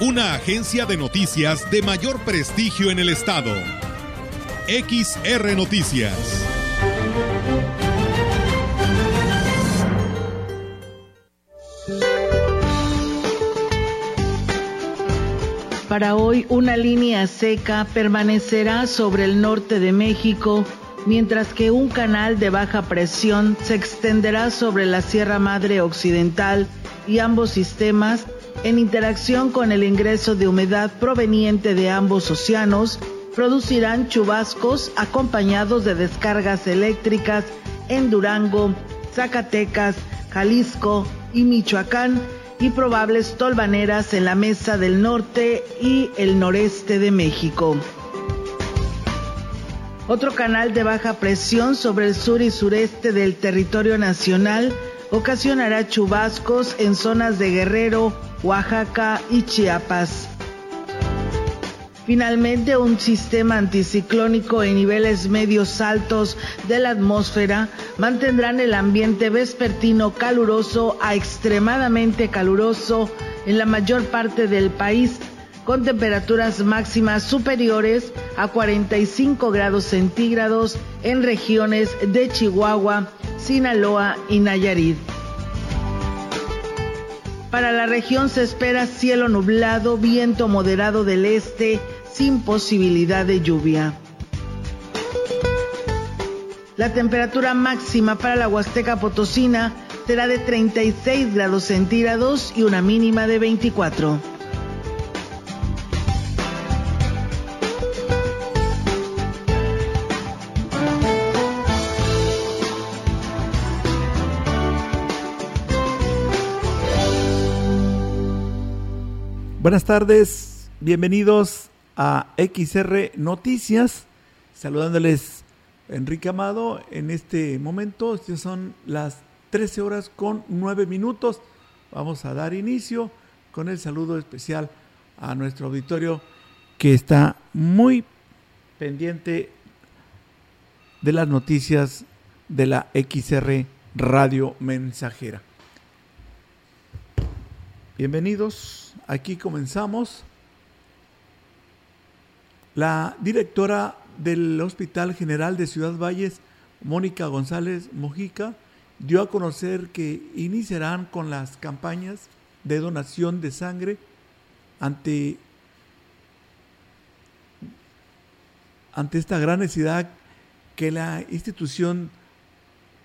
Una agencia de noticias de mayor prestigio en el estado. XR Noticias. Para hoy, una línea seca permanecerá sobre el norte de México, mientras que un canal de baja presión se extenderá sobre la Sierra Madre Occidental y ambos sistemas, en interacción con el ingreso de humedad proveniente de ambos océanos, producirán chubascos acompañados de descargas eléctricas en Durango, Zacatecas, Jalisco y Michoacán, y probables tolvaneras en la mesa del norte y el noreste de México. Otro canal de baja presión sobre el sur y sureste del territorio nacional ocasionará chubascos en zonas de Guerrero, Oaxaca y Chiapas. Finalmente, un sistema anticiclónico en niveles medios altos de la atmósfera mantendrán el ambiente vespertino caluroso a extremadamente caluroso en la mayor parte del país, con temperaturas máximas superiores a 45 grados centígrados en regiones de Chihuahua, Sinaloa y Nayarit. Para la región se espera cielo nublado, viento moderado del este, sin posibilidad de lluvia. La temperatura máxima para la Huasteca Potosina será de 36 grados centígrados y una mínima de 24. Buenas tardes, bienvenidos a XR Noticias, saludándoles Enrique Amado en este momento, son las 13 horas con 9 minutos, vamos a dar inicio con el saludo especial a nuestro auditorio que está muy pendiente de las noticias de la XR Radio Mensajera. Bienvenidos, aquí comenzamos. La directora del Hospital General de Ciudad Valles, Mónica González Mojica, dio a conocer que iniciarán con las campañas de donación de sangre ante, ante esta gran necesidad que la institución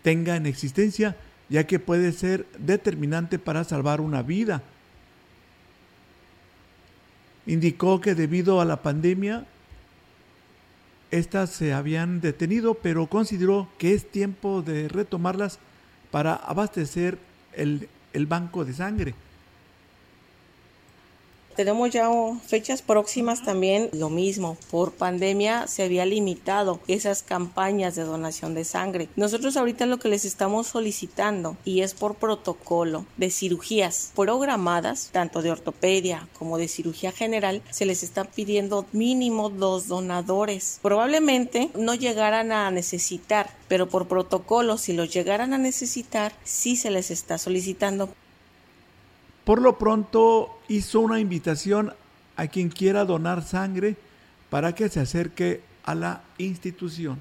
tenga en existencia, ya que puede ser determinante para salvar una vida. Indicó que debido a la pandemia, estas se habían detenido, pero consideró que es tiempo de retomarlas para abastecer el, el banco de sangre. Tenemos ya fechas próximas también, lo mismo, por pandemia se había limitado esas campañas de donación de sangre. Nosotros ahorita lo que les estamos solicitando y es por protocolo de cirugías programadas, tanto de ortopedia como de cirugía general, se les está pidiendo mínimo dos donadores. Probablemente no llegaran a necesitar, pero por protocolo, si los llegaran a necesitar, sí se les está solicitando. Por lo pronto hizo una invitación a quien quiera donar sangre para que se acerque a la institución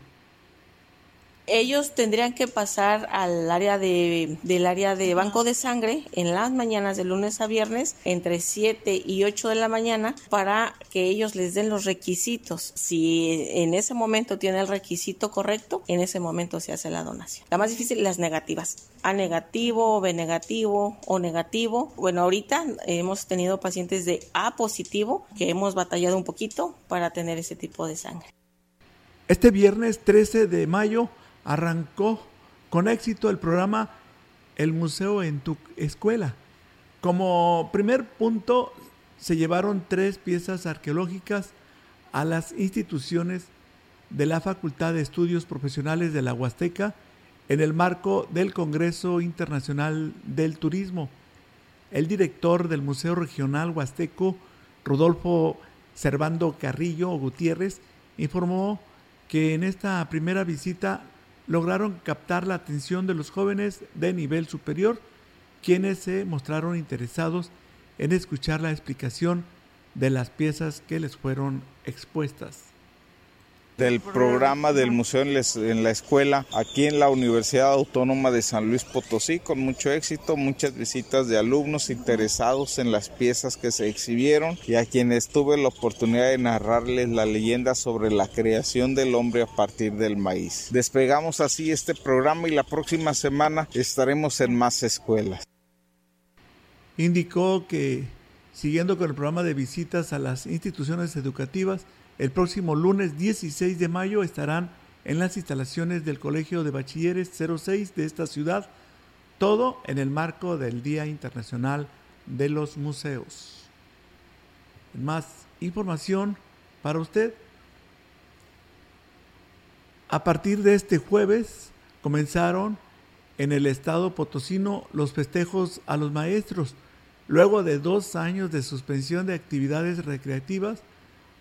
ellos tendrían que pasar al área de, del área de banco de sangre en las mañanas de lunes a viernes entre 7 y 8 de la mañana para que ellos les den los requisitos. Si en ese momento tiene el requisito correcto, en ese momento se hace la donación. La más difícil, las negativas. A negativo, B negativo o negativo. Bueno, ahorita hemos tenido pacientes de A positivo que hemos batallado un poquito para tener ese tipo de sangre. Este viernes 13 de mayo arrancó con éxito el programa El Museo en tu Escuela. Como primer punto se llevaron tres piezas arqueológicas a las instituciones de la Facultad de Estudios Profesionales de la Huasteca en el marco del Congreso Internacional del Turismo. El director del Museo Regional Huasteco, Rodolfo Servando Carrillo Gutiérrez, informó que en esta primera visita lograron captar la atención de los jóvenes de nivel superior, quienes se mostraron interesados en escuchar la explicación de las piezas que les fueron expuestas del programa del museo en la escuela aquí en la Universidad Autónoma de San Luis Potosí con mucho éxito, muchas visitas de alumnos interesados en las piezas que se exhibieron y a quienes tuve la oportunidad de narrarles la leyenda sobre la creación del hombre a partir del maíz. Despegamos así este programa y la próxima semana estaremos en más escuelas. Indicó que siguiendo con el programa de visitas a las instituciones educativas, el próximo lunes 16 de mayo estarán en las instalaciones del Colegio de Bachilleres 06 de esta ciudad, todo en el marco del Día Internacional de los Museos. Más información para usted. A partir de este jueves comenzaron en el estado potosino los festejos a los maestros, luego de dos años de suspensión de actividades recreativas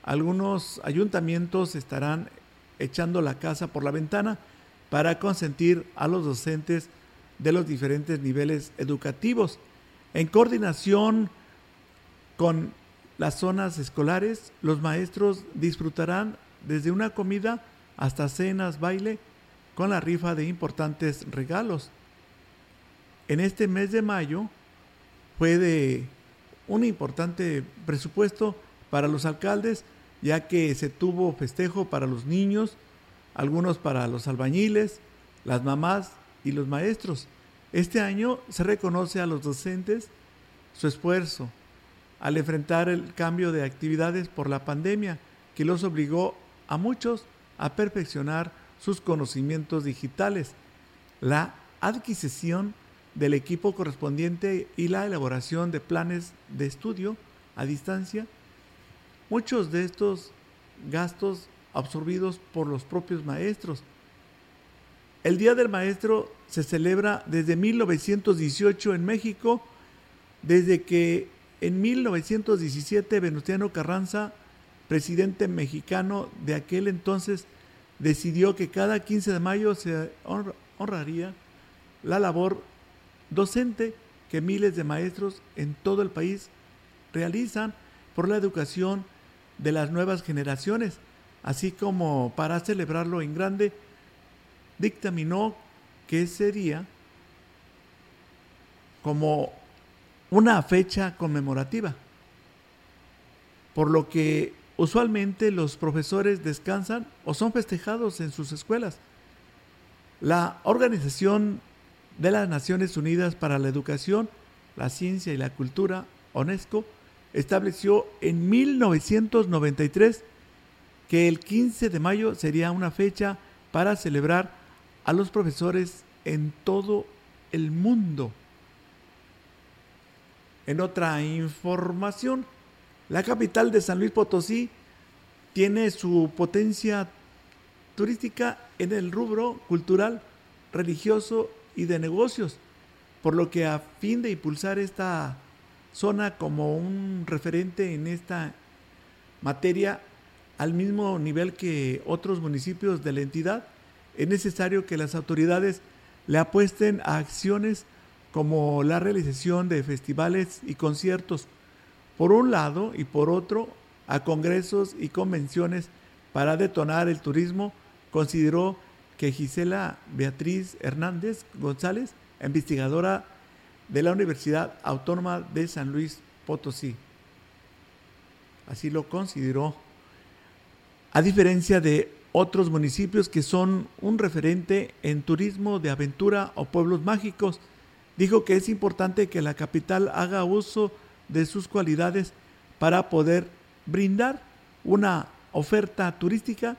algunos ayuntamientos estarán echando la casa por la ventana para consentir a los docentes de los diferentes niveles educativos. En coordinación con las zonas escolares, los maestros disfrutarán desde una comida hasta cenas, baile, con la rifa de importantes regalos. En este mes de mayo fue de un importante presupuesto para los alcaldes, ya que se tuvo festejo para los niños, algunos para los albañiles, las mamás y los maestros. Este año se reconoce a los docentes su esfuerzo al enfrentar el cambio de actividades por la pandemia que los obligó a muchos a perfeccionar sus conocimientos digitales, la adquisición del equipo correspondiente y la elaboración de planes de estudio a distancia Muchos de estos gastos absorbidos por los propios maestros. El Día del Maestro se celebra desde 1918 en México, desde que en 1917 Venustiano Carranza, presidente mexicano de aquel entonces, decidió que cada 15 de mayo se honraría la labor docente que miles de maestros en todo el país realizan por la educación de las nuevas generaciones, así como para celebrarlo en grande, dictaminó que sería como una fecha conmemorativa, por lo que usualmente los profesores descansan o son festejados en sus escuelas. La Organización de las Naciones Unidas para la Educación, la Ciencia y la Cultura, UNESCO, estableció en 1993 que el 15 de mayo sería una fecha para celebrar a los profesores en todo el mundo. En otra información, la capital de San Luis Potosí tiene su potencia turística en el rubro cultural, religioso y de negocios, por lo que a fin de impulsar esta zona como un referente en esta materia al mismo nivel que otros municipios de la entidad, es necesario que las autoridades le apuesten a acciones como la realización de festivales y conciertos, por un lado, y por otro, a congresos y convenciones para detonar el turismo, consideró que Gisela Beatriz Hernández González, investigadora de la Universidad Autónoma de San Luis Potosí. Así lo consideró. A diferencia de otros municipios que son un referente en turismo de aventura o pueblos mágicos, dijo que es importante que la capital haga uso de sus cualidades para poder brindar una oferta turística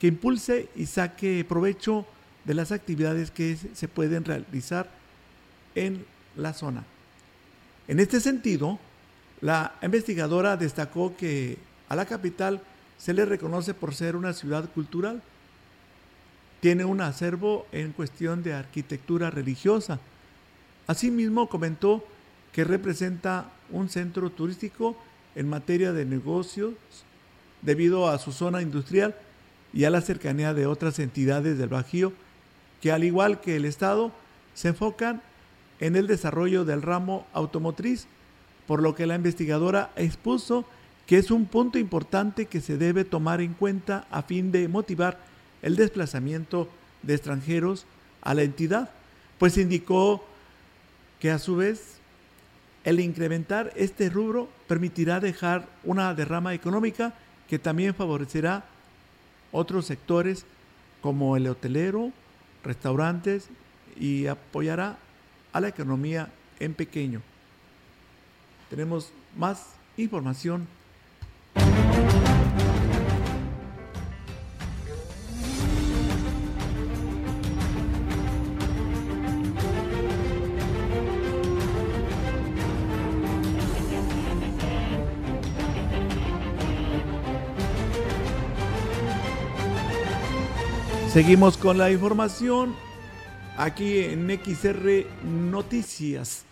que impulse y saque provecho de las actividades que se pueden realizar en la zona. En este sentido, La investigadora destacó que a la capital se le reconoce por ser una ciudad cultural. Tiene un acervo en cuestión de arquitectura religiosa. Asimismo, comentó que representa un centro turístico en materia de negocios debido a su zona industrial y a la cercanía de otras entidades del Bajío que al igual que el Estado se enfocan en el desarrollo del ramo automotriz, por lo que la investigadora expuso que es un punto importante que se debe tomar en cuenta a fin de motivar el desplazamiento de extranjeros a la entidad, pues indicó que a su vez el incrementar este rubro permitirá dejar una derrama económica que también favorecerá otros sectores como el hotelero, restaurantes y apoyará a la economía en pequeño. Tenemos más información Seguimos con la información aquí en XR Noticias.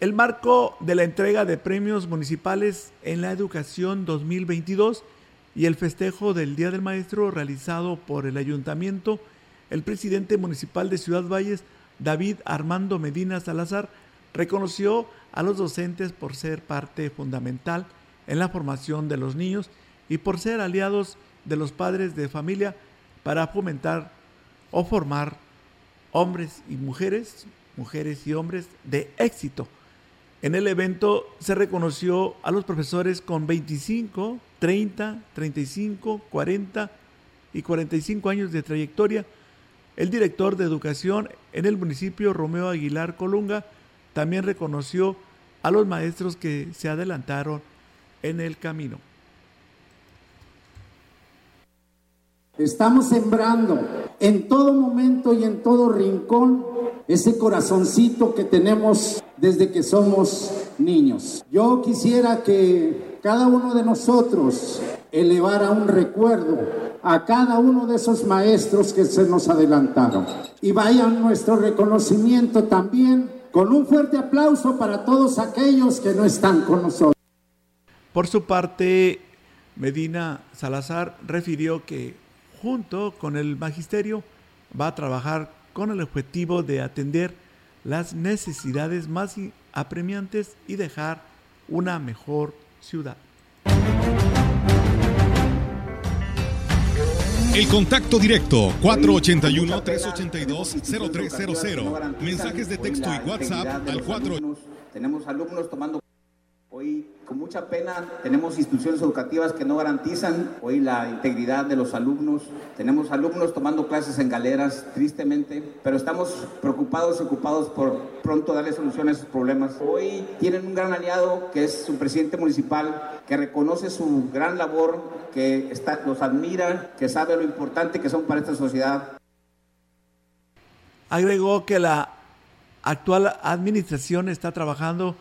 El marco de la entrega de premios municipales en la educación 2022 y el festejo del Día del Maestro realizado por el ayuntamiento, el presidente municipal de Ciudad Valles, David Armando Medina Salazar, reconoció a los docentes por ser parte fundamental en la formación de los niños y por ser aliados de los padres de familia para fomentar o formar hombres y mujeres, mujeres y hombres de éxito. En el evento se reconoció a los profesores con 25, 30, 35, 40 y 45 años de trayectoria. El director de educación en el municipio, Romeo Aguilar Colunga, también reconoció a los maestros que se adelantaron en el camino. Estamos sembrando en todo momento y en todo rincón ese corazoncito que tenemos desde que somos niños. Yo quisiera que cada uno de nosotros elevara un recuerdo a cada uno de esos maestros que se nos adelantaron. Y vaya nuestro reconocimiento también con un fuerte aplauso para todos aquellos que no están con nosotros. Por su parte, Medina Salazar refirió que junto con el magisterio, va a trabajar con el objetivo de atender las necesidades más apremiantes y dejar una mejor ciudad. El contacto directo 481-382-0300. Mensajes de texto y WhatsApp al 4. Tenemos alumnos tomando con mucha pena, tenemos instituciones educativas que no garantizan hoy la integridad de los alumnos. Tenemos alumnos tomando clases en galeras, tristemente, pero estamos preocupados y ocupados por pronto darle solución a esos problemas. Hoy tienen un gran aliado que es su presidente municipal, que reconoce su gran labor, que está, los admira, que sabe lo importante que son para esta sociedad. Agregó que la actual administración está trabajando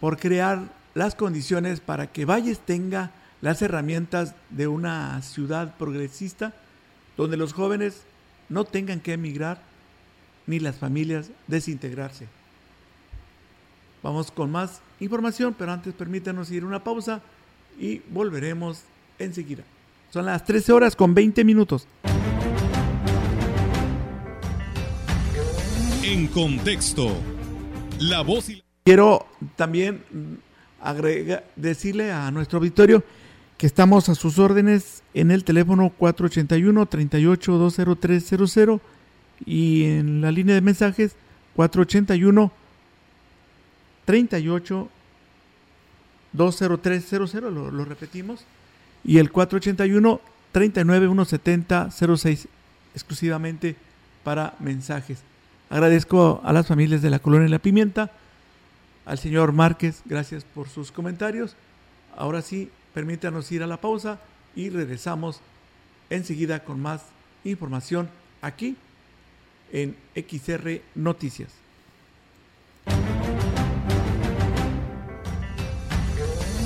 por crear las condiciones para que Valles tenga las herramientas de una ciudad progresista donde los jóvenes no tengan que emigrar ni las familias desintegrarse. Vamos con más información, pero antes permítanos ir una pausa y volveremos enseguida. Son las 13 horas con 20 minutos. En contexto, la voz y Quiero también agrega, decirle a nuestro auditorio que estamos a sus órdenes en el teléfono 481-38-20300 y en la línea de mensajes 481 38 20300 lo, lo repetimos y el 481 39 170 06 exclusivamente para mensajes. Agradezco a las familias de la Colonia La Pimienta al señor Márquez, gracias por sus comentarios. Ahora sí, permítanos ir a la pausa y regresamos enseguida con más información aquí en XR Noticias.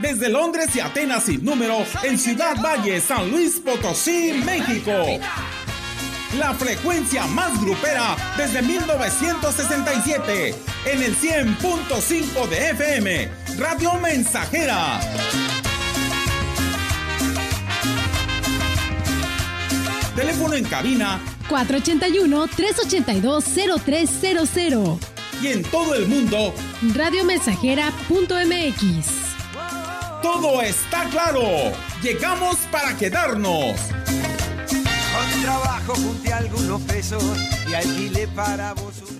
desde Londres y Atenas sin número en Ciudad Valle, San Luis Potosí, México. La frecuencia más grupera desde 1967 en el 100.5 de FM, Radio Mensajera. Teléfono en cabina 481-382-0300. Y en todo el mundo, radiomensajera.mx. Todo está claro. Llegamos para quedarnos. Con trabajo junté algunos pesos y alquilé para vos un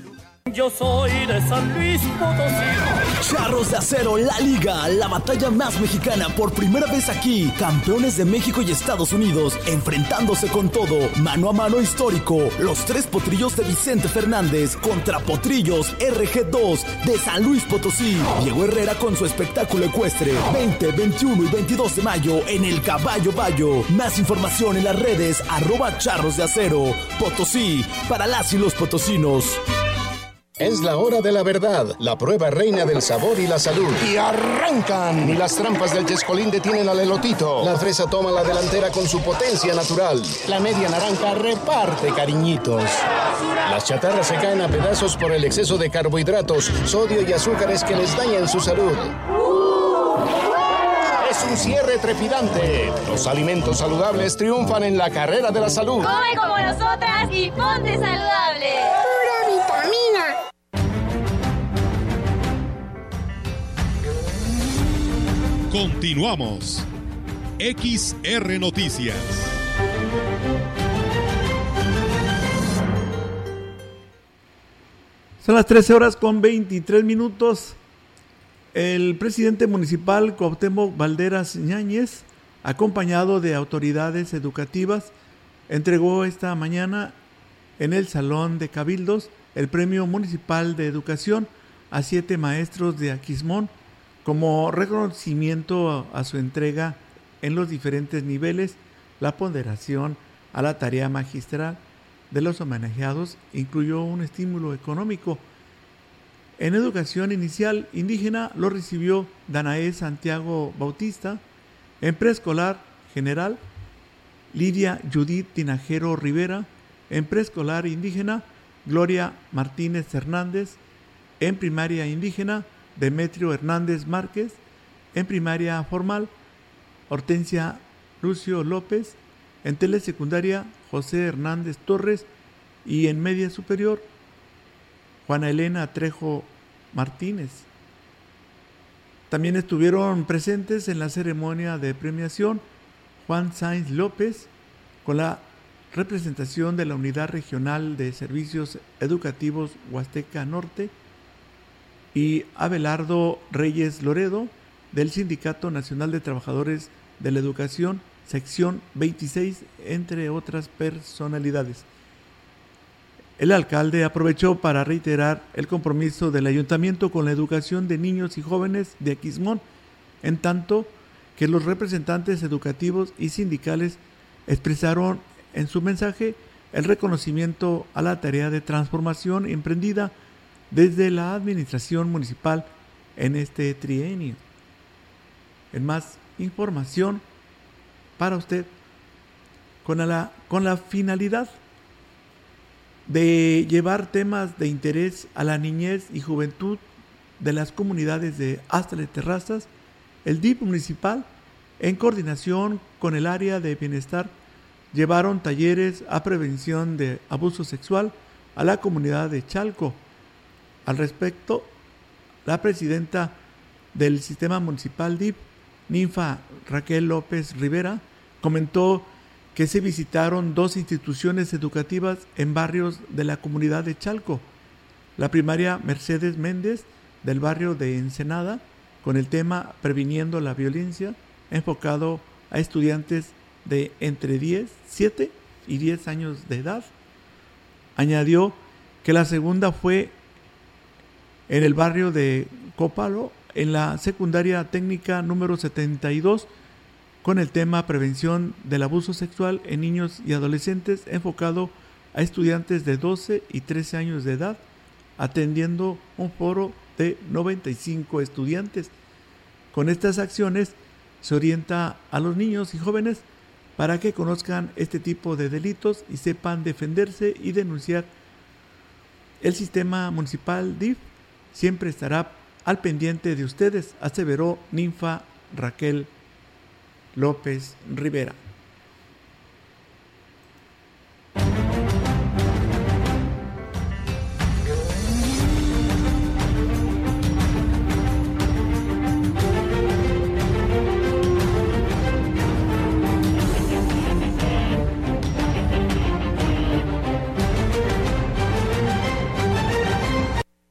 yo soy de San Luis Potosí. Charros de Acero, la liga, la batalla más mexicana por primera vez aquí. Campeones de México y Estados Unidos, enfrentándose con todo, mano a mano histórico. Los tres potrillos de Vicente Fernández contra potrillos RG2 de San Luis Potosí. Diego Herrera con su espectáculo ecuestre. 20, 21 y 22 de mayo en el Caballo Bayo. Más información en las redes arroba charros de acero. Potosí, para las y los potosinos. Es la hora de la verdad, la prueba reina del sabor y la salud. Y arrancan. Ni las trampas del chescolín detienen al elotito. La fresa toma la delantera con su potencia natural. La media naranja reparte cariñitos. Las chatarras se caen a pedazos por el exceso de carbohidratos, sodio y azúcares que les dañan su salud. Es un cierre trepidante. Los alimentos saludables triunfan en la carrera de la salud. Come como nosotras y ponte saludable. Continuamos. XR Noticias. Son las 13 horas con 23 minutos. El presidente municipal Cuauhtémoc Valderas Ñáñez, acompañado de autoridades educativas, entregó esta mañana en el Salón de Cabildos el Premio Municipal de Educación a siete maestros de Aquismón como reconocimiento a su entrega en los diferentes niveles, la ponderación a la tarea magistral de los homenajeados incluyó un estímulo económico. En educación inicial indígena lo recibió Danae Santiago Bautista, en preescolar general Lidia Judith Tinajero Rivera, en preescolar indígena Gloria Martínez Hernández, en primaria indígena Demetrio Hernández Márquez, en primaria formal, Hortensia Lucio López, en telesecundaria José Hernández Torres y en media superior Juana Elena Trejo Martínez. También estuvieron presentes en la ceremonia de premiación Juan Sainz López con la representación de la Unidad Regional de Servicios Educativos Huasteca Norte, y Abelardo Reyes Loredo del Sindicato Nacional de Trabajadores de la Educación, sección 26, entre otras personalidades. El alcalde aprovechó para reiterar el compromiso del ayuntamiento con la educación de niños y jóvenes de Aquismón, en tanto que los representantes educativos y sindicales expresaron en su mensaje el reconocimiento a la tarea de transformación emprendida desde la administración municipal en este trienio. En más información para usted con la, con la finalidad de llevar temas de interés a la niñez y juventud de las comunidades de Astra de Terrazas, el DIP municipal, en coordinación con el área de bienestar, llevaron talleres a prevención de abuso sexual a la comunidad de Chalco al respecto, la presidenta del sistema municipal DIP, Ninfa Raquel López Rivera, comentó que se visitaron dos instituciones educativas en barrios de la comunidad de Chalco, la primaria Mercedes Méndez del barrio de Ensenada, con el tema Previniendo la Violencia, enfocado a estudiantes de entre 10, 7 y 10 años de edad. Añadió que la segunda fue en el barrio de Copalo, en la secundaria técnica número 72, con el tema Prevención del abuso sexual en niños y adolescentes, enfocado a estudiantes de 12 y 13 años de edad, atendiendo un foro de 95 estudiantes. Con estas acciones se orienta a los niños y jóvenes para que conozcan este tipo de delitos y sepan defenderse y denunciar. El sistema municipal DIF siempre estará al pendiente de ustedes, aseveró Ninfa Raquel López Rivera.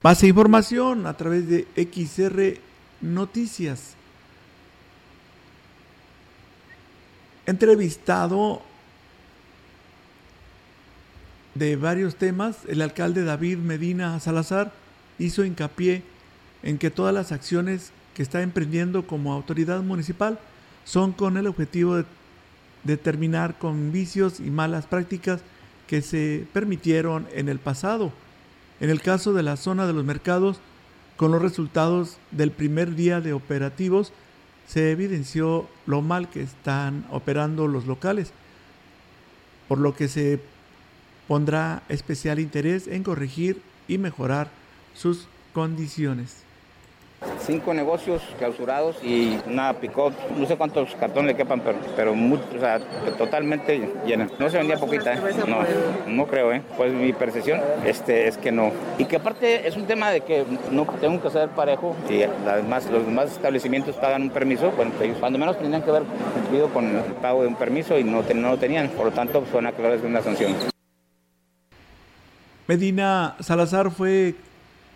Más información a través de XR Noticias. Entrevistado de varios temas, el alcalde David Medina Salazar hizo hincapié en que todas las acciones que está emprendiendo como autoridad municipal son con el objetivo de, de terminar con vicios y malas prácticas que se permitieron en el pasado en el caso de la zona de los mercados, con los resultados del primer día de operativos, se evidenció lo mal que están operando los locales, por lo que se pondrá especial interés en corregir y mejorar sus condiciones cinco negocios clausurados y una picot, no sé cuántos cartones le quepan, pero, pero totalmente llena. No se vendía poquita, ¿eh? no, no creo, ¿eh? pues mi percepción este, es que no. Y que aparte es un tema de que no tengo que ser parejo y además los demás establecimientos pagan un permiso, ellos cuando menos tenían que haber cumplido con el pago de un permiso y no, no lo tenían, por lo tanto suena claro es una sanción. Medina Salazar fue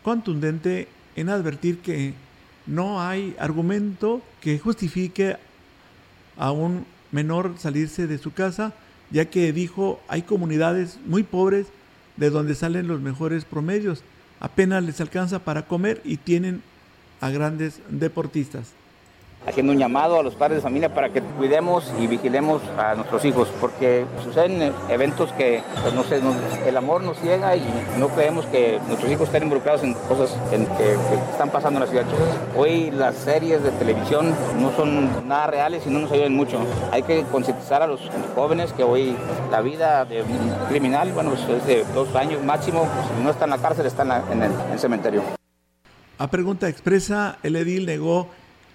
contundente en advertir que no hay argumento que justifique a un menor salirse de su casa, ya que dijo hay comunidades muy pobres de donde salen los mejores promedios, apenas les alcanza para comer y tienen a grandes deportistas haciendo un llamado a los padres de familia para que cuidemos y vigilemos a nuestros hijos, porque suceden eventos que, pues, no sé, el amor nos ciega y no creemos que nuestros hijos estén involucrados en cosas que, están pasando en la ciudad. Hoy las series de televisión no son nada reales y no nos ayudan mucho. Hay que concientizar a los jóvenes que hoy la vida de un criminal, bueno, pues, es de dos años máximo, si no está en la cárcel, está en el cementerio. A pregunta expresa, el edil negó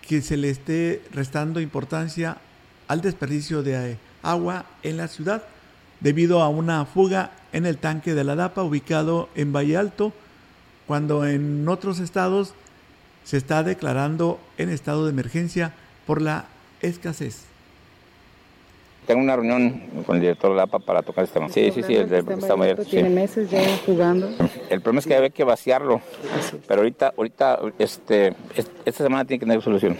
que se le esté restando importancia al desperdicio de agua en la ciudad debido a una fuga en el tanque de la DAPA ubicado en Valle Alto, cuando en otros estados se está declarando en estado de emergencia por la escasez. Tengo una reunión con el director de la APA para tocar este tema. Sí, sí, sí, el de está mayor. Tiene meses ya jugando. El problema es que hay que vaciarlo, pero ahorita, ahorita, este, esta semana tiene que tener solución.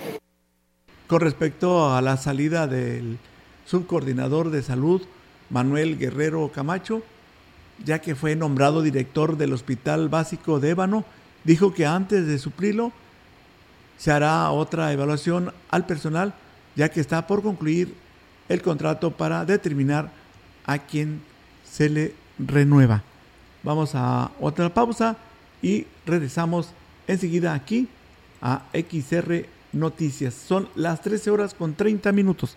Con respecto a la salida del subcoordinador de salud, Manuel Guerrero Camacho, ya que fue nombrado director del Hospital Básico de Ébano, dijo que antes de suplirlo se hará otra evaluación al personal, ya que está por concluir el contrato para determinar a quién se le renueva. Vamos a otra pausa y regresamos enseguida aquí a XR Noticias. Son las 13 horas con 30 minutos.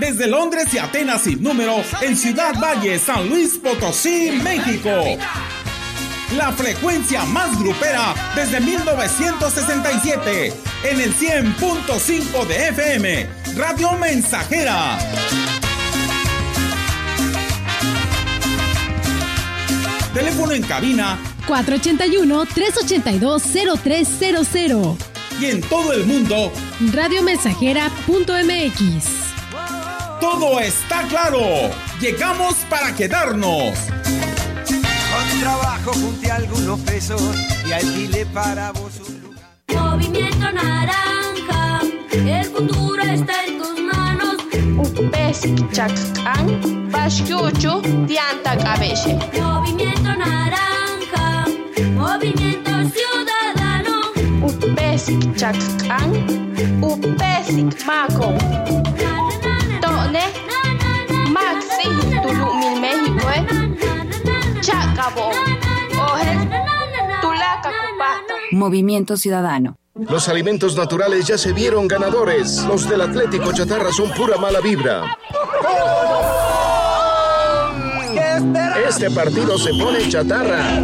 desde Londres y Atenas sin número, en Ciudad Valle, San Luis Potosí, México. la frecuencia más grupera desde 1967, en el 100.5 de FM, Radio Mensajera. Teléfono en cabina 481-382-0300. Y en todo el mundo, radiomensajera.mx. Todo está claro. Llegamos para quedarnos. Con trabajo junté algunos pesos y alquilé para vos un lugar. Movimiento naranja, el futuro está en tus manos. Basic chacán, pascucho, tianta cabece. Movimiento naranja, movimiento ciudadano. Basic chacán, basic maco. Maxi, tulu mil México, eh. Chacabo, oje, tulaca cupata. Movimiento Ciudadano. Los alimentos naturales ya se vieron ganadores. Los del Atlético Chatarra son pura mala vibra. Este partido se pone chatarra.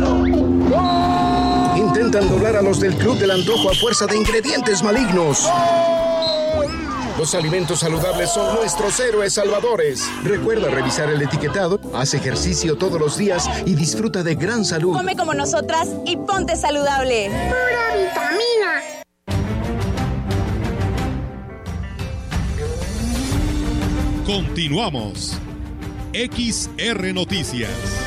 Intentan doblar a los del Club del Antojo a fuerza de ingredientes malignos. Los alimentos saludables son nuestros héroes salvadores. Recuerda revisar el etiquetado, haz ejercicio todos los días y disfruta de gran salud. Come como nosotras y ponte saludable. Pura vitamina. Continuamos. XR Noticias.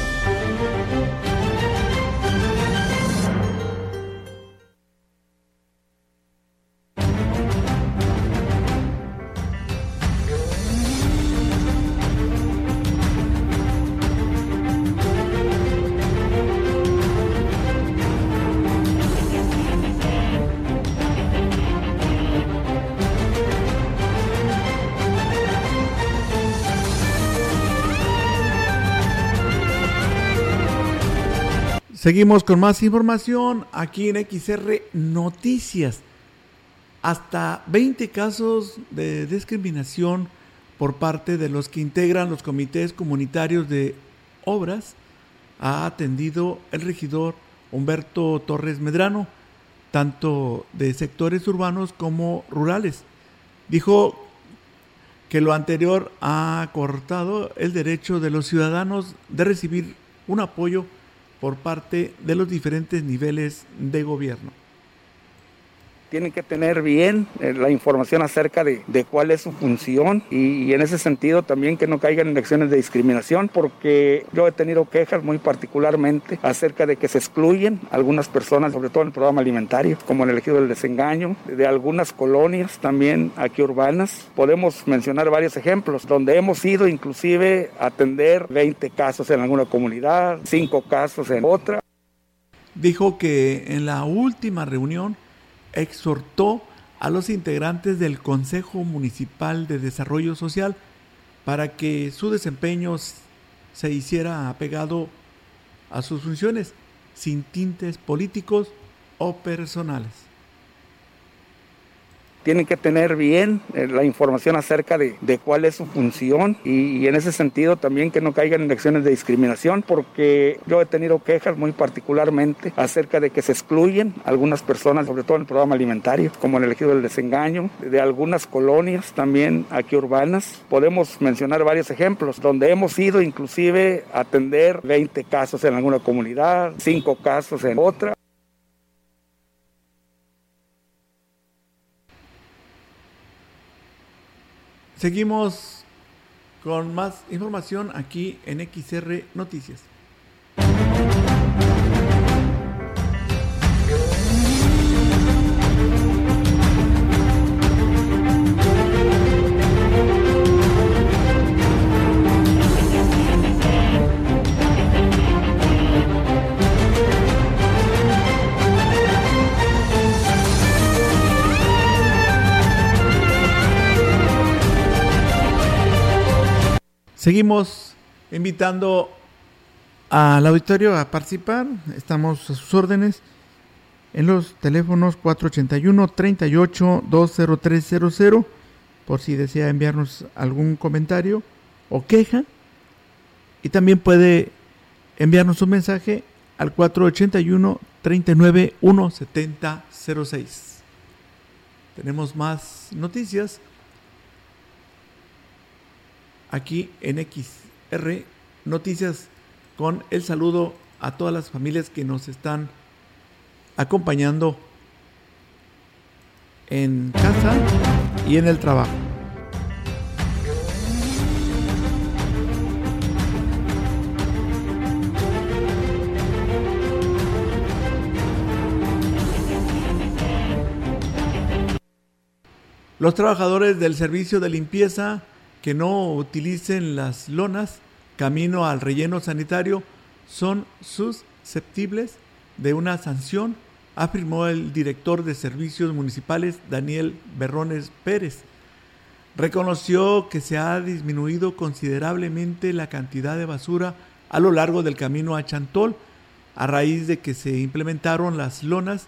Seguimos con más información aquí en XR Noticias. Hasta 20 casos de discriminación por parte de los que integran los comités comunitarios de obras ha atendido el regidor Humberto Torres Medrano, tanto de sectores urbanos como rurales. Dijo que lo anterior ha cortado el derecho de los ciudadanos de recibir un apoyo por parte de los diferentes niveles de gobierno. Tienen que tener bien eh, la información acerca de, de cuál es su función y, y en ese sentido también que no caigan en acciones de discriminación porque yo he tenido quejas muy particularmente acerca de que se excluyen algunas personas, sobre todo en el programa alimentario, como en el ejido del desengaño, de algunas colonias también aquí urbanas. Podemos mencionar varios ejemplos donde hemos ido inclusive a atender 20 casos en alguna comunidad, 5 casos en otra. Dijo que en la última reunión exhortó a los integrantes del Consejo Municipal de Desarrollo Social para que su desempeño se hiciera apegado a sus funciones, sin tintes políticos o personales tienen que tener bien eh, la información acerca de, de cuál es su función y, y, en ese sentido también que no caigan en acciones de discriminación porque yo he tenido quejas muy particularmente acerca de que se excluyen algunas personas, sobre todo en el programa alimentario, como en el ejido del desengaño, de algunas colonias también aquí urbanas. Podemos mencionar varios ejemplos donde hemos ido inclusive a atender 20 casos en alguna comunidad, 5 casos en otra. Seguimos con más información aquí en XR Noticias. Seguimos invitando al auditorio a participar. Estamos a sus órdenes en los teléfonos 481-38-20300 por si desea enviarnos algún comentario o queja. Y también puede enviarnos un mensaje al 481 39 17006. Tenemos más noticias aquí en XR Noticias con el saludo a todas las familias que nos están acompañando en casa y en el trabajo. Los trabajadores del servicio de limpieza que no utilicen las lonas camino al relleno sanitario son susceptibles de una sanción, afirmó el director de servicios municipales Daniel Berrones Pérez. Reconoció que se ha disminuido considerablemente la cantidad de basura a lo largo del camino a Chantol a raíz de que se implementaron las lonas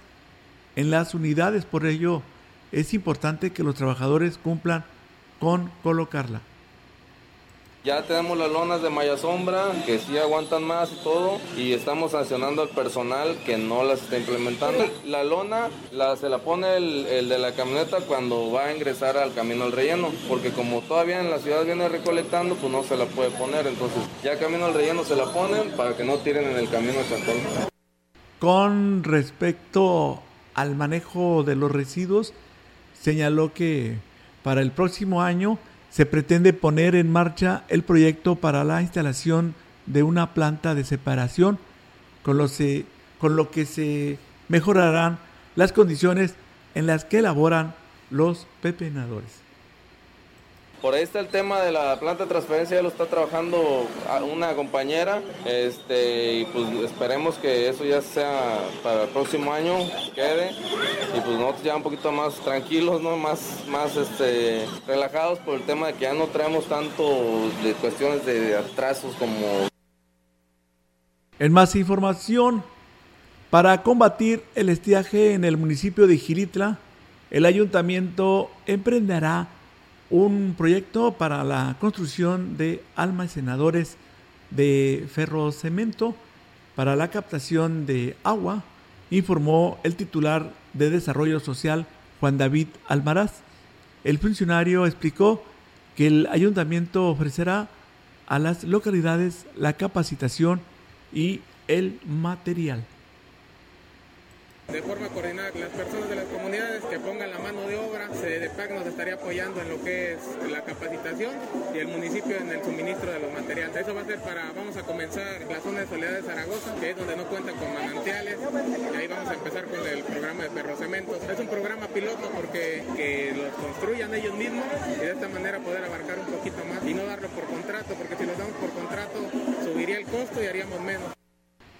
en las unidades. Por ello, es importante que los trabajadores cumplan con colocarla. Ya tenemos las lonas de malla sombra que sí aguantan más y todo y estamos sancionando al personal que no las está implementando. La lona la, se la pone el, de la camioneta cuando va a ingresar al camino al relleno, porque como todavía en la ciudad viene recolectando, pues no se la puede poner. Entonces ya camino al relleno se la ponen para que no tiren en el camino a Chantol. Con respecto al manejo de los residuos, señaló que para el próximo año se pretende poner en marcha el proyecto para la instalación de una planta de separación, con lo, que se mejorarán las condiciones en las que elaboran los pepenadores. Por ahí está el tema de la planta de transferencia, ya lo está trabajando una compañera, este, y pues esperemos que eso ya sea para el próximo año, quede, y pues nosotros ya un poquito más tranquilos, ¿no? Más, más este, relajados por el tema de que ya no traemos tanto cuestiones de atrasos como... En más información, para combatir el estiaje en el municipio de Giritla, el ayuntamiento emprenderá un proyecto para la construcción de almacenadores de ferrocemento para la captación de agua, informó el titular de Desarrollo Social Juan David Almaraz. El funcionario explicó que el ayuntamiento ofrecerá a las localidades la capacitación y el material de forma coordinada las personas de las comunidades que pongan la mano de obra. CDPAC nos estaría apoyando en lo que es la capacitación y el municipio en el suministro de los materiales. Eso va a ser para, vamos a comenzar la zona de Soledad de Zaragoza, que es donde no cuentan con manantiales, y ahí vamos a empezar con el programa de ferrocementos. Es un programa piloto porque que los construyan ellos mismos y de esta manera poder abarcar un poquito más y no darlo por contrato, porque si lo damos por contrato subiría el costo y haríamos menos.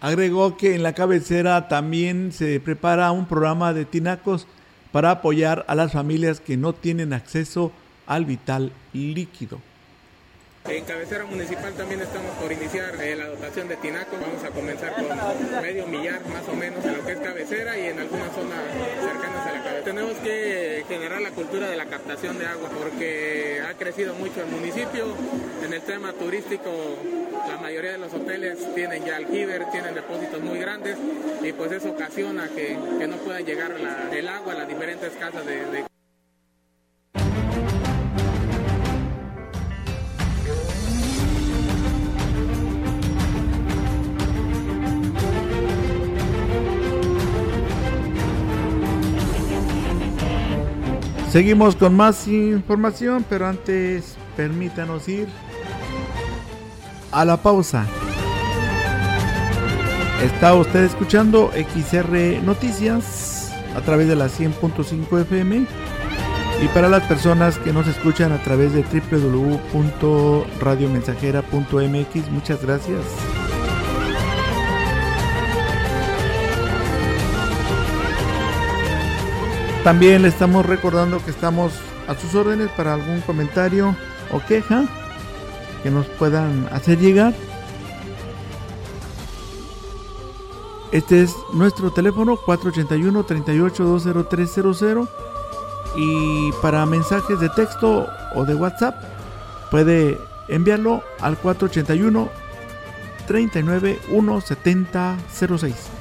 Agregó que en la cabecera también se prepara un programa de tinacos para apoyar a las familias que no tienen acceso al vital líquido. En cabecera municipal también estamos por iniciar eh, la dotación de tinacos. Vamos a comenzar con medio millar más o menos en lo que es cabecera y en algunas zonas cercanas a la cabecera. Tenemos que generar la cultura de la captación de agua porque ha crecido mucho el municipio. En el tema turístico la mayoría de los hoteles tienen ya aljiber, tienen depósitos muy grandes y pues eso ocasiona que, no pueda llegar el agua a las diferentes casas de... Seguimos con más información, pero antes permítanos ir a la pausa. Está usted escuchando XR Noticias a través de la 100.5 FM y para las personas que nos escuchan a través de www.radiomensajera.mx, muchas gracias. También le estamos recordando que estamos a sus órdenes para algún comentario o queja que nos puedan hacer llegar. Este es nuestro teléfono 481-38-20300 y para mensajes de texto o de WhatsApp puede enviarlo al 481 39 17006. El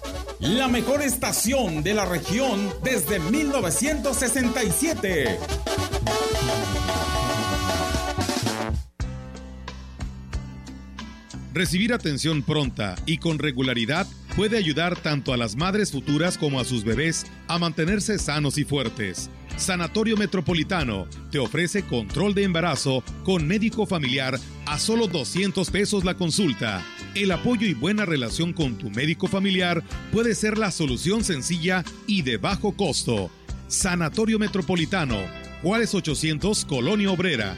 la mejor estación de la región desde 1967. Recibir atención pronta y con regularidad puede ayudar tanto a las madres futuras como a sus bebés a mantenerse sanos y fuertes. Sanatorio Metropolitano te ofrece control de embarazo con médico familiar a solo 200 pesos la consulta. El apoyo y buena relación con tu médico familiar puede ser la solución sencilla y de bajo costo. Sanatorio Metropolitano, Juárez 800, Colonia Obrera.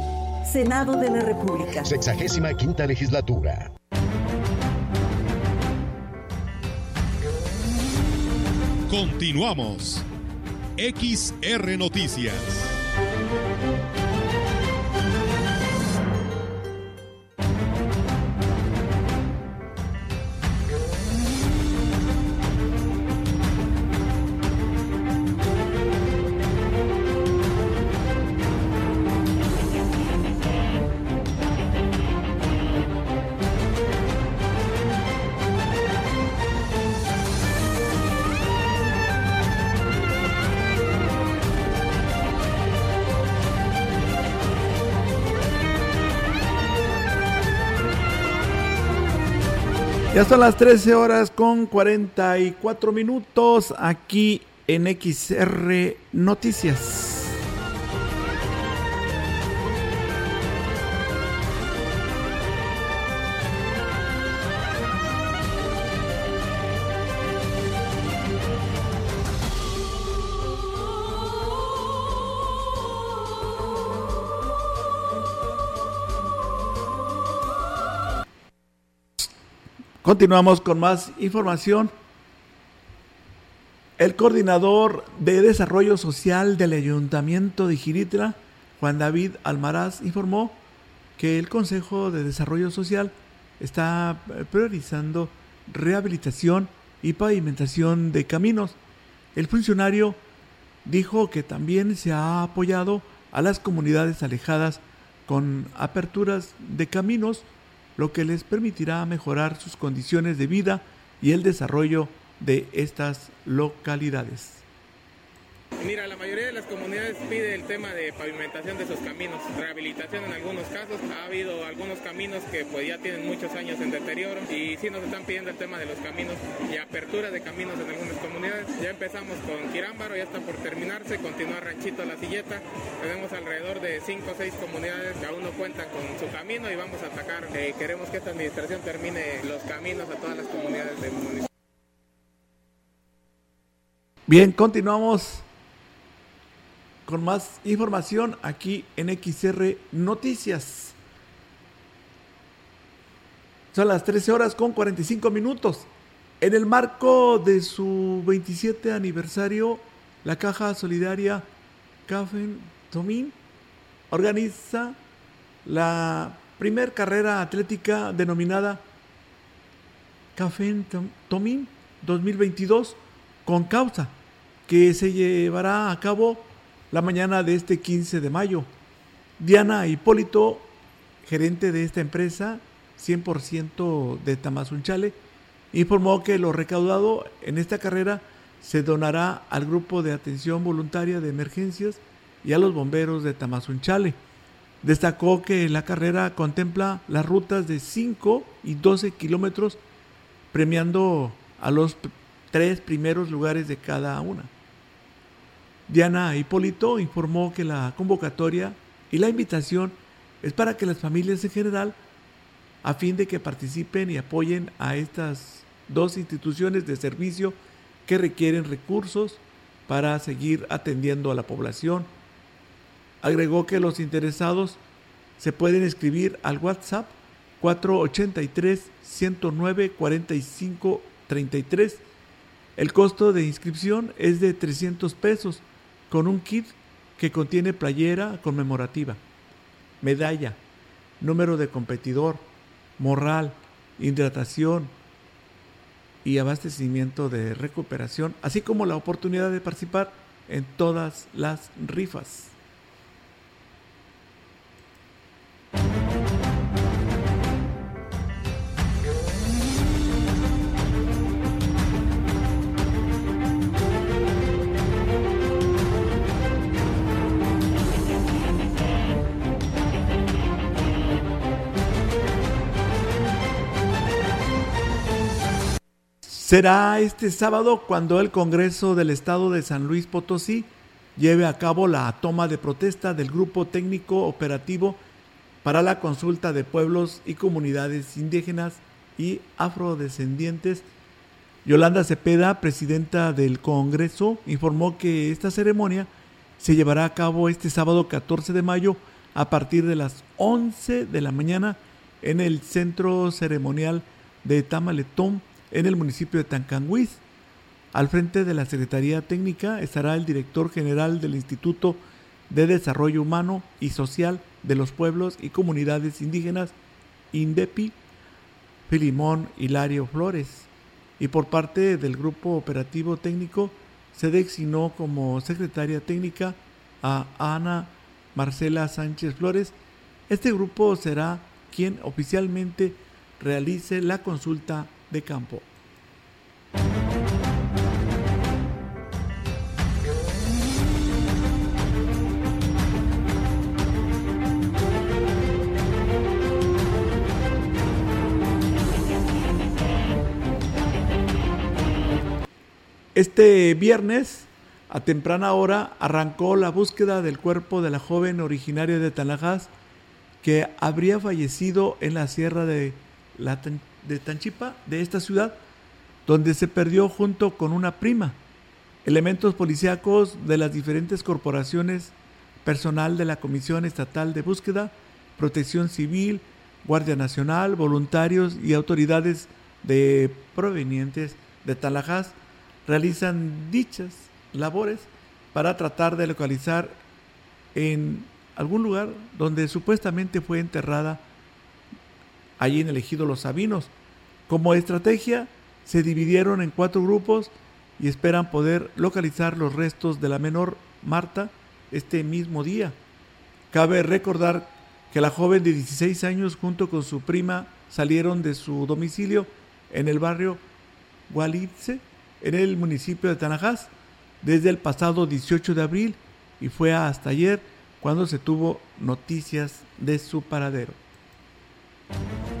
Senado de la República. Sexagésima quinta legislatura. Continuamos. XR Noticias. Ya son las 13 horas con 44 minutos aquí en XR Noticias. Continuamos con más información. El coordinador de Desarrollo Social del Ayuntamiento de Giritra, Juan David Almaraz, informó que el Consejo de Desarrollo Social está priorizando rehabilitación y pavimentación de caminos. El funcionario dijo que también se ha apoyado a las comunidades alejadas con aperturas de caminos lo que les permitirá mejorar sus condiciones de vida y el desarrollo de estas localidades. Mira, la mayoría de las comunidades pide el tema de pavimentación de sus caminos, rehabilitación en algunos casos. Ha habido algunos caminos que pues ya tienen muchos años en deterioro y sí nos están pidiendo el tema de los caminos y apertura de caminos en algunas comunidades. Ya empezamos con Quirámbaro, ya está por terminarse, continúa Ranchito La Silleta. Tenemos alrededor de 5 o 6 comunidades que aún no cuentan con su camino y vamos a atacar. Eh, queremos que esta administración termine los caminos a todas las comunidades del municipio. Bien, continuamos con más información aquí en XR Noticias. Son las 13 horas con 45 minutos. En el marco de su 27 aniversario, la Caja Solidaria Cafen Tomín organiza la primer carrera atlética denominada Café Tomín 2022 con causa que se llevará a cabo la mañana de este 15 de mayo. Diana Hipólito, gerente de esta empresa, 100% de Tamazunchale. Informó que lo recaudado en esta carrera se donará al grupo de atención voluntaria de emergencias y a los bomberos de Tamazunchale. Destacó que la carrera contempla las rutas de 5 y 12 kilómetros, premiando a los tres primeros lugares de cada una. Diana Hipólito informó que la convocatoria y la invitación es para que las familias en general, a fin de que participen y apoyen a estas dos instituciones de servicio que requieren recursos para seguir atendiendo a la población. Agregó que los interesados se pueden escribir al WhatsApp 483 109 45 33. El costo de inscripción es de 300 pesos con un kit que contiene playera conmemorativa, medalla, número de competidor, morral, hidratación y abastecimiento de recuperación, así como la oportunidad de participar en todas las rifas. Será este sábado cuando el Congreso del Estado de San Luis Potosí lleve a cabo la toma de protesta del Grupo Técnico Operativo para la Consulta de Pueblos y Comunidades Indígenas y Afrodescendientes. Yolanda Cepeda, presidenta del Congreso, informó que esta ceremonia se llevará a cabo este sábado 14 de mayo a partir de las 11 de la mañana en el Centro Ceremonial de Tamaletón en el municipio de Tancanguis. Al frente de la Secretaría Técnica estará el director general del Instituto de Desarrollo Humano y Social de los Pueblos y Comunidades Indígenas, INDEPI, Filimón Hilario Flores. Y por parte del Grupo Operativo Técnico se designó como secretaria técnica a Ana Marcela Sánchez Flores. Este grupo será quien oficialmente realice la consulta de campo. Este viernes, a temprana hora, arrancó la búsqueda del cuerpo de la joven originaria de Tanajás que habría fallecido en la sierra de, la, de Tanchipa, de esta ciudad, donde se perdió junto con una prima. Elementos policíacos de las diferentes corporaciones, personal de la Comisión Estatal de Búsqueda, Protección Civil, Guardia Nacional, voluntarios y autoridades de provenientes de Talajás realizan dichas labores para tratar de localizar en algún lugar donde supuestamente fue enterrada allí en el ejido Los Sabinos. Como estrategia, se dividieron en cuatro grupos y esperan poder localizar los restos de la menor Marta este mismo día. Cabe recordar que la joven de 16 años junto con su prima salieron de su domicilio en el barrio Gualitze, en el municipio de Tanajás, desde el pasado 18 de abril y fue hasta ayer cuando se tuvo noticias de su paradero. Thank you.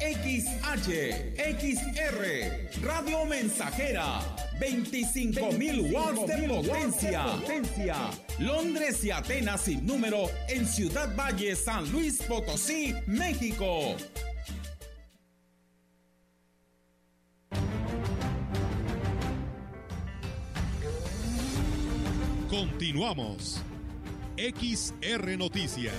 XH, XR, Radio Mensajera, 25.000 watts de potencia. potencia. Londres y Atenas sin número en Ciudad Valle, San Luis Potosí, México. Continuamos. XR Noticias.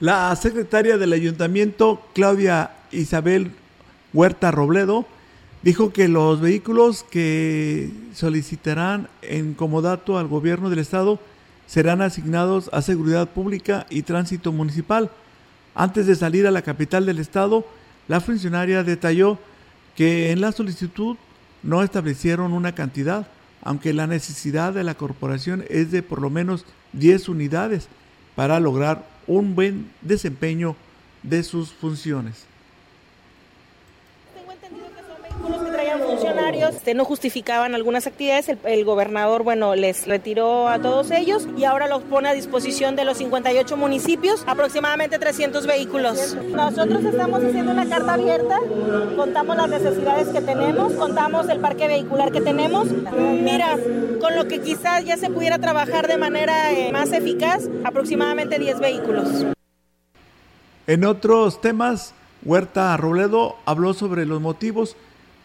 La secretaria del ayuntamiento, Claudia Isabel Huerta Robledo, dijo que los vehículos que solicitarán en comodato al gobierno del estado serán asignados a seguridad pública y tránsito municipal. Antes de salir a la capital del estado, la funcionaria detalló que en la solicitud no establecieron una cantidad, aunque la necesidad de la corporación es de por lo menos 10 unidades para lograr un buen desempeño de sus funciones. Traían funcionarios este, no justificaban algunas actividades, el, el, gobernador, bueno, les retiró a todos ellos y ahora los pone a disposición de los 58 municipios, aproximadamente 300 vehículos. Nosotros estamos haciendo una carta abierta, contamos las necesidades que tenemos, contamos el parque vehicular que tenemos. Mira, con lo que quizás ya se pudiera trabajar de manera eh, más eficaz, aproximadamente 10 vehículos. En otros temas, Huerta Robledo habló sobre los motivos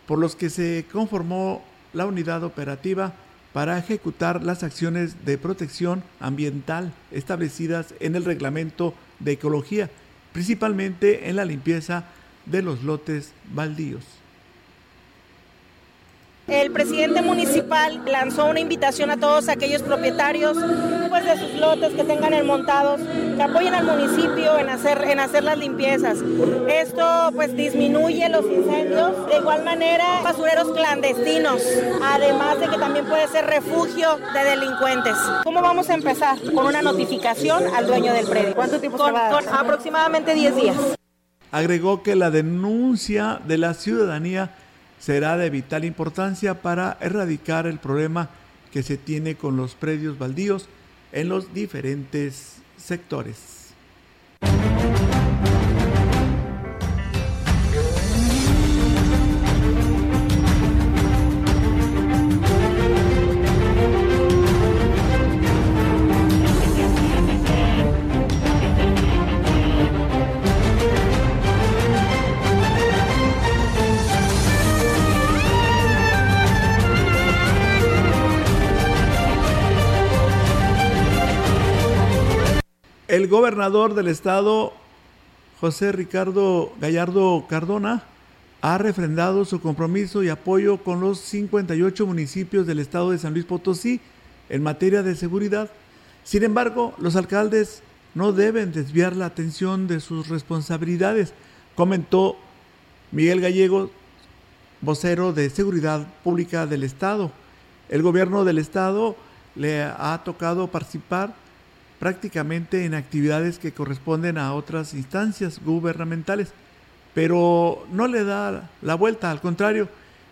por los que se conformó la unidad operativa para ejecutar las acciones de protección ambiental establecidas en el reglamento de ecología, principalmente en la limpieza de los lotes baldíos. El presidente municipal lanzó una invitación a todos aquellos propietarios pues, de sus lotes que tengan enmontados, que apoyen al municipio en hacer, en hacer las limpiezas. Esto pues disminuye los incendios, de igual manera basureros clandestinos, además de que también puede ser refugio de delincuentes. ¿Cómo vamos a empezar? Con una notificación al dueño del predio. ¿Cuánto tiempo con, se va a dar? con aproximadamente 10 días. Agregó que la denuncia de la ciudadanía será de vital importancia para erradicar el problema que se tiene con los predios baldíos en los diferentes sectores. El gobernador del estado, José Ricardo Gallardo Cardona, ha refrendado su compromiso y apoyo con los 58 municipios del estado de San Luis Potosí en materia de seguridad. Sin embargo, los alcaldes no deben desviar la atención de sus responsabilidades, comentó Miguel Gallego, vocero de Seguridad Pública del Estado. El gobierno del Estado le ha tocado participar prácticamente en actividades que corresponden a otras instancias gubernamentales, pero no le da la vuelta, al contrario,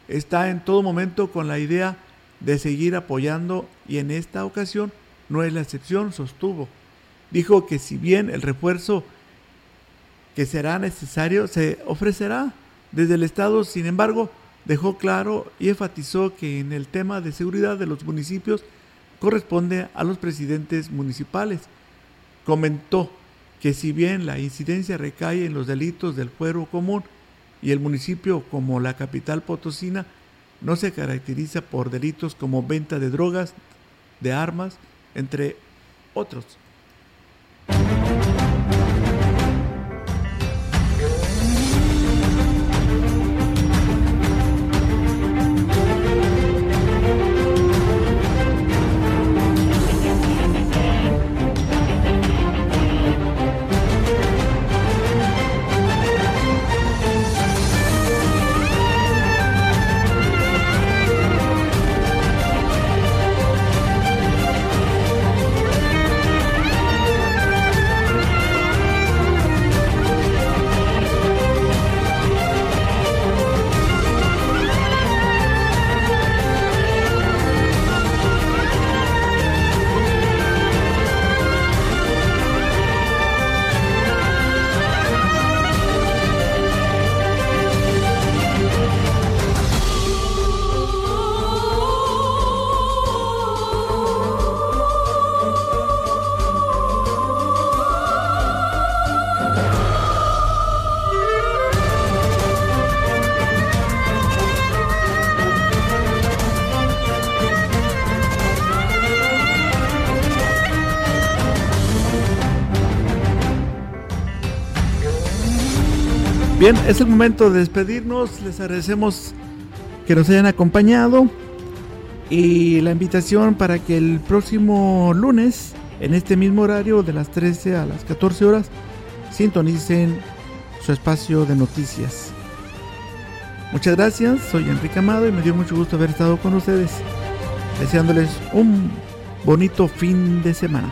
está en todo momento con la idea de seguir apoyando y en esta ocasión no es la excepción, sostuvo. Dijo que si bien el refuerzo que será necesario se ofrecerá desde el Estado, sin embargo, dejó claro y enfatizó que en el tema de seguridad de los municipios corresponde a los presidentes municipales. Comentó que si bien la incidencia recae en los delitos del fuero común y el municipio como la capital potosina no se caracteriza por delitos como venta de drogas, de armas, entre otros. Es el momento de despedirnos. Les agradecemos que nos hayan acompañado y la invitación para que el próximo lunes, en este mismo horario de las 13 a las 14 horas, sintonicen su espacio de noticias. Muchas gracias, soy Enrique Amado y me dio mucho gusto haber estado con ustedes, deseándoles un bonito fin de semana.